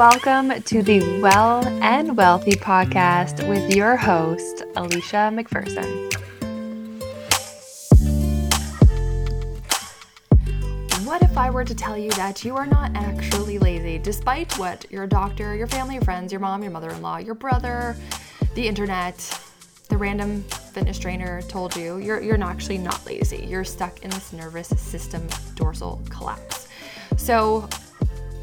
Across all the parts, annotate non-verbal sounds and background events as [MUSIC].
Welcome to the Well and Wealthy podcast with your host, Alicia Macpherson. What if I were to tell you that you are not actually lazy, despite what your doctor, your family, your friends, your mom, your mother in law, your brother, the internet, the random fitness trainer told you? You're, you're actually not lazy. You're stuck in this nervous system dorsal collapse. So,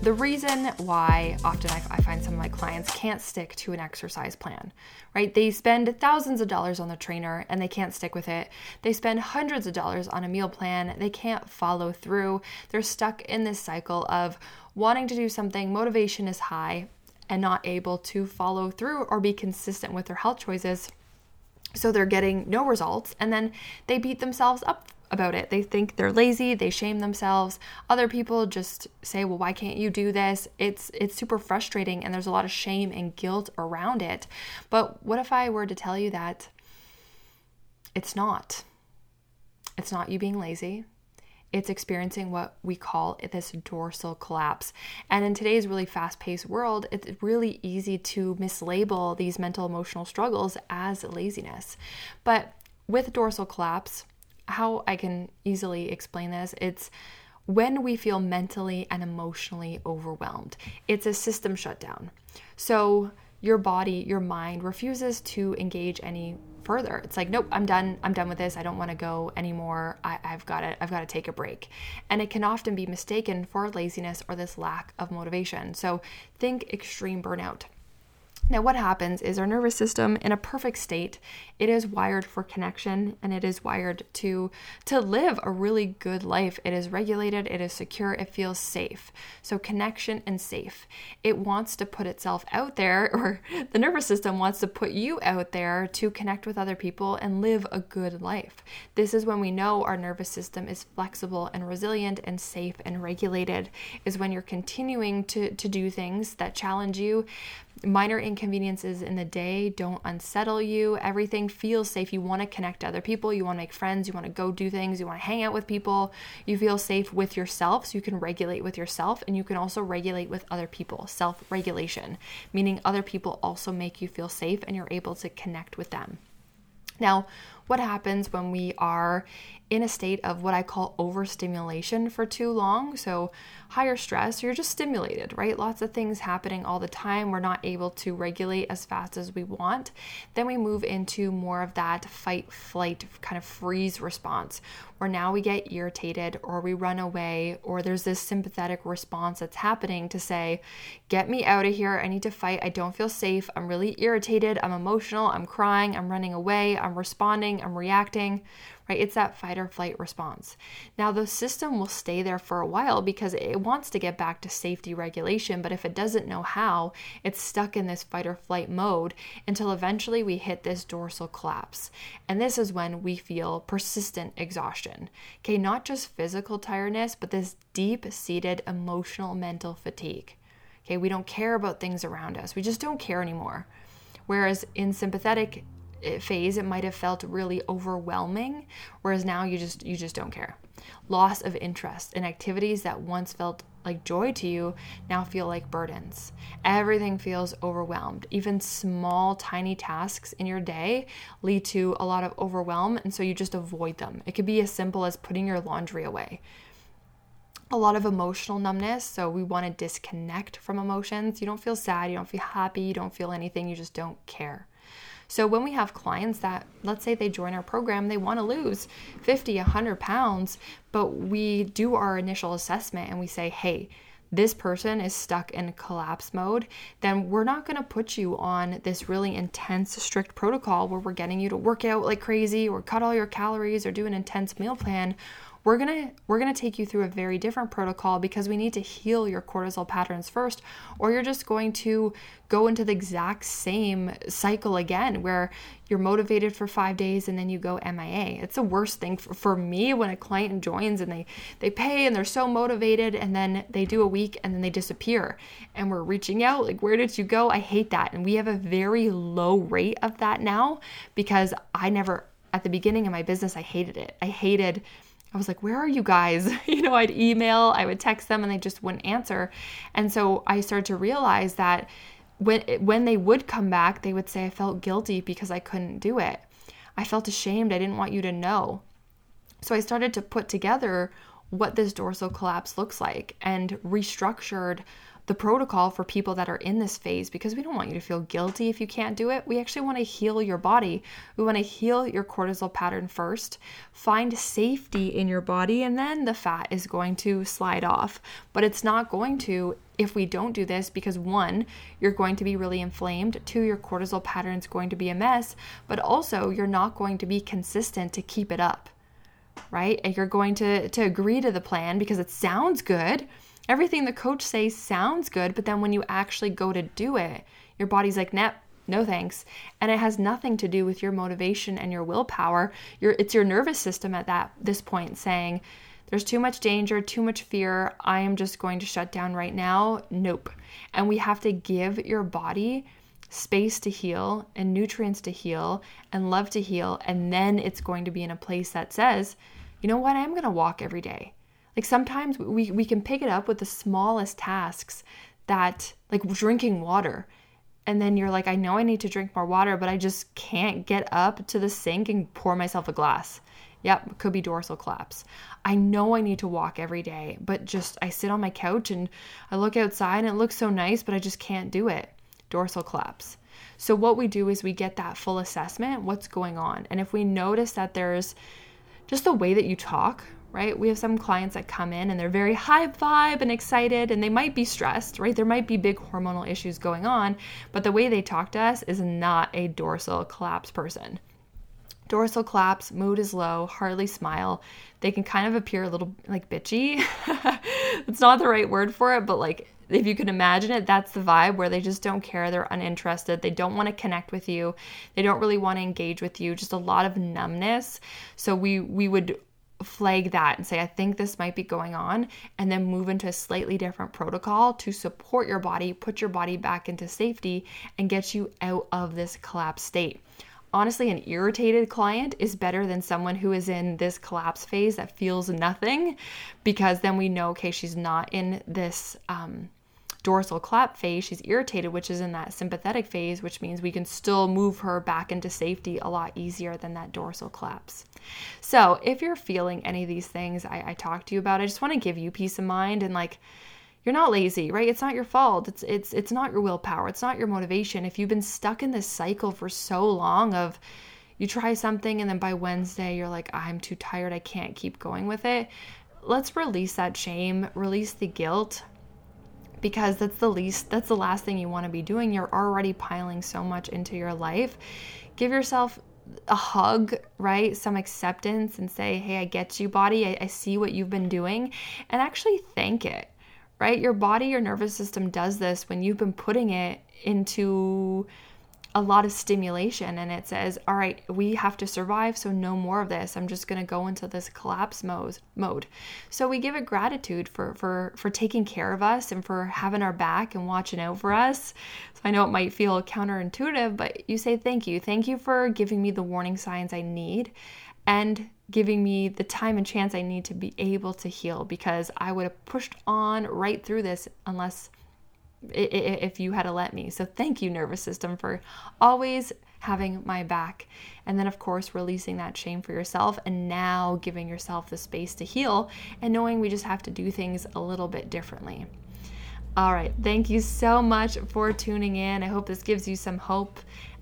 the reason why often I, I, find some of my clients can't stick to an exercise plan, right? They spend thousands of dollars on the trainer and they can't stick with it. They spend hundreds of dollars on a meal plan, they can't follow through. They're stuck in this cycle of wanting to do something, motivation is high, and not able to follow through or be consistent with their health choices. So they're getting no results and then they beat themselves up about it. They think they're lazy, they shame themselves. Other people just say, "Well, why can't you do this?" It's it's super frustrating and there's a lot of shame and guilt around it. But what if I were to tell you that it's not? It's not you being lazy. It's experiencing what we call this dorsal collapse. And in today's really fast paced world, it's really easy to mislabel these mental emotional struggles as laziness. But with dorsal collapse, how I can easily explain this, it's when we feel mentally and emotionally overwhelmed. It's a system shutdown. So your body, your mind refuses to engage any further. It's like, nope, I'm done. I'm done with this. I don't want to go anymore. I, have got to, I've got to take a break. And it can often be mistaken for laziness or this lack of motivation. So think extreme burnout. Now, what happens is our nervous system, in a perfect state, it is wired for connection and it is wired to to live a really good life. It is regulated, it is secure, it feels safe. So, connection and safe. It wants to put itself out there, [LAUGHS] or the nervous system wants to put you out there to connect with other people and live a good life. This is when we know our nervous system is flexible and resilient and safe and regulated. Is when you're continuing to to do things that challenge you minor inconveniences in the day don't unsettle you. Everything feels safe. You want to connect to other people, you want to make friends, you want to go do things, you want to hang out with people. You feel safe with yourself, so you can regulate with yourself and you can also regulate with other people. Self regulation, meaning other people also make you feel safe and you're able to connect with them. Now, what happens when we are in a state of what I call overstimulation for too long. So, higher stress, you're just stimulated, right? Lots of things happening all the time. We're not able to regulate as fast as we want. Then we move into more of that fight, flight, kind of freeze response, where now we get irritated or we run away, or there's this sympathetic response that's happening to say, Get me out of here. I need to fight. I don't feel safe. I'm really irritated. I'm emotional. I'm crying. I'm running away. I'm responding. I'm reacting right? It's that fight or flight response. Now, the system will stay there for a while because it wants to get back to safety regulation, but if it doesn't know how, it's stuck in this fight or flight mode until eventually we hit this dorsal collapse. And this is when we feel persistent exhaustion. Okay, not just physical tiredness, but this deep seated emotional mental fatigue. Okay, we don't care about things around us, we just don't care anymore. Whereas in sympathetic phase it might have felt really overwhelming whereas now you just you just don't care. Loss of interest in activities that once felt like joy to you now feel like burdens. Everything feels overwhelmed. Even small tiny tasks in your day lead to a lot of overwhelm and so you just avoid them. It could be as simple as putting your laundry away a lot of emotional numbness. So we want to disconnect from emotions. You don't feel sad, you don't feel happy, you don't feel anything, you just don't care. So when we have clients that, let's say they join our program, they want to lose 50, 100 pounds, but we do our initial assessment and we say, hey, this person is stuck in collapse mode, then we're not going to put you on this really intense, strict protocol where we're getting you to work out like crazy or cut all your calories or do an intense meal plan we're going to we're going to take you through a very different protocol because we need to heal your cortisol patterns first or you're just going to go into the exact same cycle again where you're motivated for 5 days and then you go MIA. It's the worst thing for, for me when a client joins and they they pay and they're so motivated and then they do a week and then they disappear and we're reaching out like where did you go? I hate that and we have a very low rate of that now because I never at the beginning of my business I hated it. I hated I was like, where are you guys? [LAUGHS] you know, I'd email, I would text them, and they just wouldn't answer. And so I started to realize that when when they would come back, they would say I felt guilty because I couldn't do it. I felt ashamed. I didn't want you to know. So I started to put together what this dorsal collapse looks like and restructured the protocol for people that are in this phase because we don't want you to feel guilty if you can't do it. We actually want to heal your body. We want to heal your cortisol pattern first, find safety in your body, and then the fat is going to slide off. But it's not going to if we don't do this because one, you're going to be really inflamed, two, your cortisol pattern is going to be a mess, but also you're not going to be consistent to keep it up. Right? And you're going to to agree to the plan because it sounds good everything the coach says sounds good, but then when you actually go to do it, your body's like, "Nope, no thanks." And it has nothing to do with your motivation and your willpower. Your it's your nervous system at that this point saying, "There's too much danger, too much fear. I am just going to shut down right now." Nope. And we have to give your body space to heal and nutrients to heal and love to heal and then it's going to be in a place that says, "You know what? I'm going to walk every day." Like sometimes we, we can pick it up with the smallest tasks that, like drinking water. And then you're like, I know I need to drink more water, but I just can't get up to the sink and pour myself a glass. Yep, could be dorsal collapse. I know I need to walk every day, but just I sit on my couch and I look outside and it looks so nice, but I just can't do it. Dorsal collapse. So, what we do is we get that full assessment what's going on. And if we notice that there's just the way that you talk, right? We have some clients that come in and they're very high vibe and excited and they might be stressed, right? There might be big hormonal issues going on, but the way they talk to us is not a dorsal collapse person. Dorsal collapse, mood is low, hardly smile. They can kind of appear a little like bitchy. [LAUGHS] it's not the right word for it, but like if you can imagine it, that's the vibe where they just don't care. They're uninterested. They don't want to connect with you. They don't really want to engage with you. Just a lot of numbness. So we we would flag that and say, I think this might be going on, and then move into a slightly different protocol to support your body, put your body back into safety, and get you out of this collapse state. Honestly, an irritated client is better than someone who is in this collapse phase that feels nothing because then we know, okay, she's not in this um, dorsal clap phase, she's irritated, which is in that sympathetic phase, which means we can still move her back into safety a lot easier than that dorsal collapse. So, if you're feeling any of these things I, I talked to you about, I just want to give you peace of mind and like, you're not lazy, right? It's not your fault. It's it's it's not your willpower. It's not your motivation. If you've been stuck in this cycle for so long of you try something and then by Wednesday you're like, I'm too tired. I can't keep going with it. Let's release that shame, release the guilt, because that's the least that's the last thing you want to be doing. You're already piling so much into your life. Give yourself a hug right? Some acceptance and say hey i get you body. I, I see what you've been doing. And actually thank it right? Your body your nervous system does this when you've been putting it into a lot of stimulation and it says all right we have to survive so no more of this. I'm just going to go into this collapse mode. So we give it gratitude for for for taking care of us and for having our back and watching for us. So i know it might feel counterintuitive but you say thank you. Thank you for giving me the warning signs i need and giving me the time and chance i need to be able to heal because i would have pushed on right through this unless if you had to let me. So thank you, nervous system, for always having my back. And then, of course, releasing that shame for yourself and now giving yourself the space to heal and knowing we just have to do things a little bit differently. All right, thank you so much for tuning in. I hope this gives you some hope.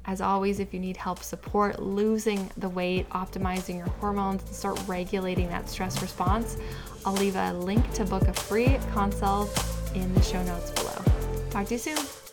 As always, if you need help support losing the weight, optimizing your hormones, and start regulating that stress response, I'll leave a link to book a free consult in the show notes below. Talk to you soon.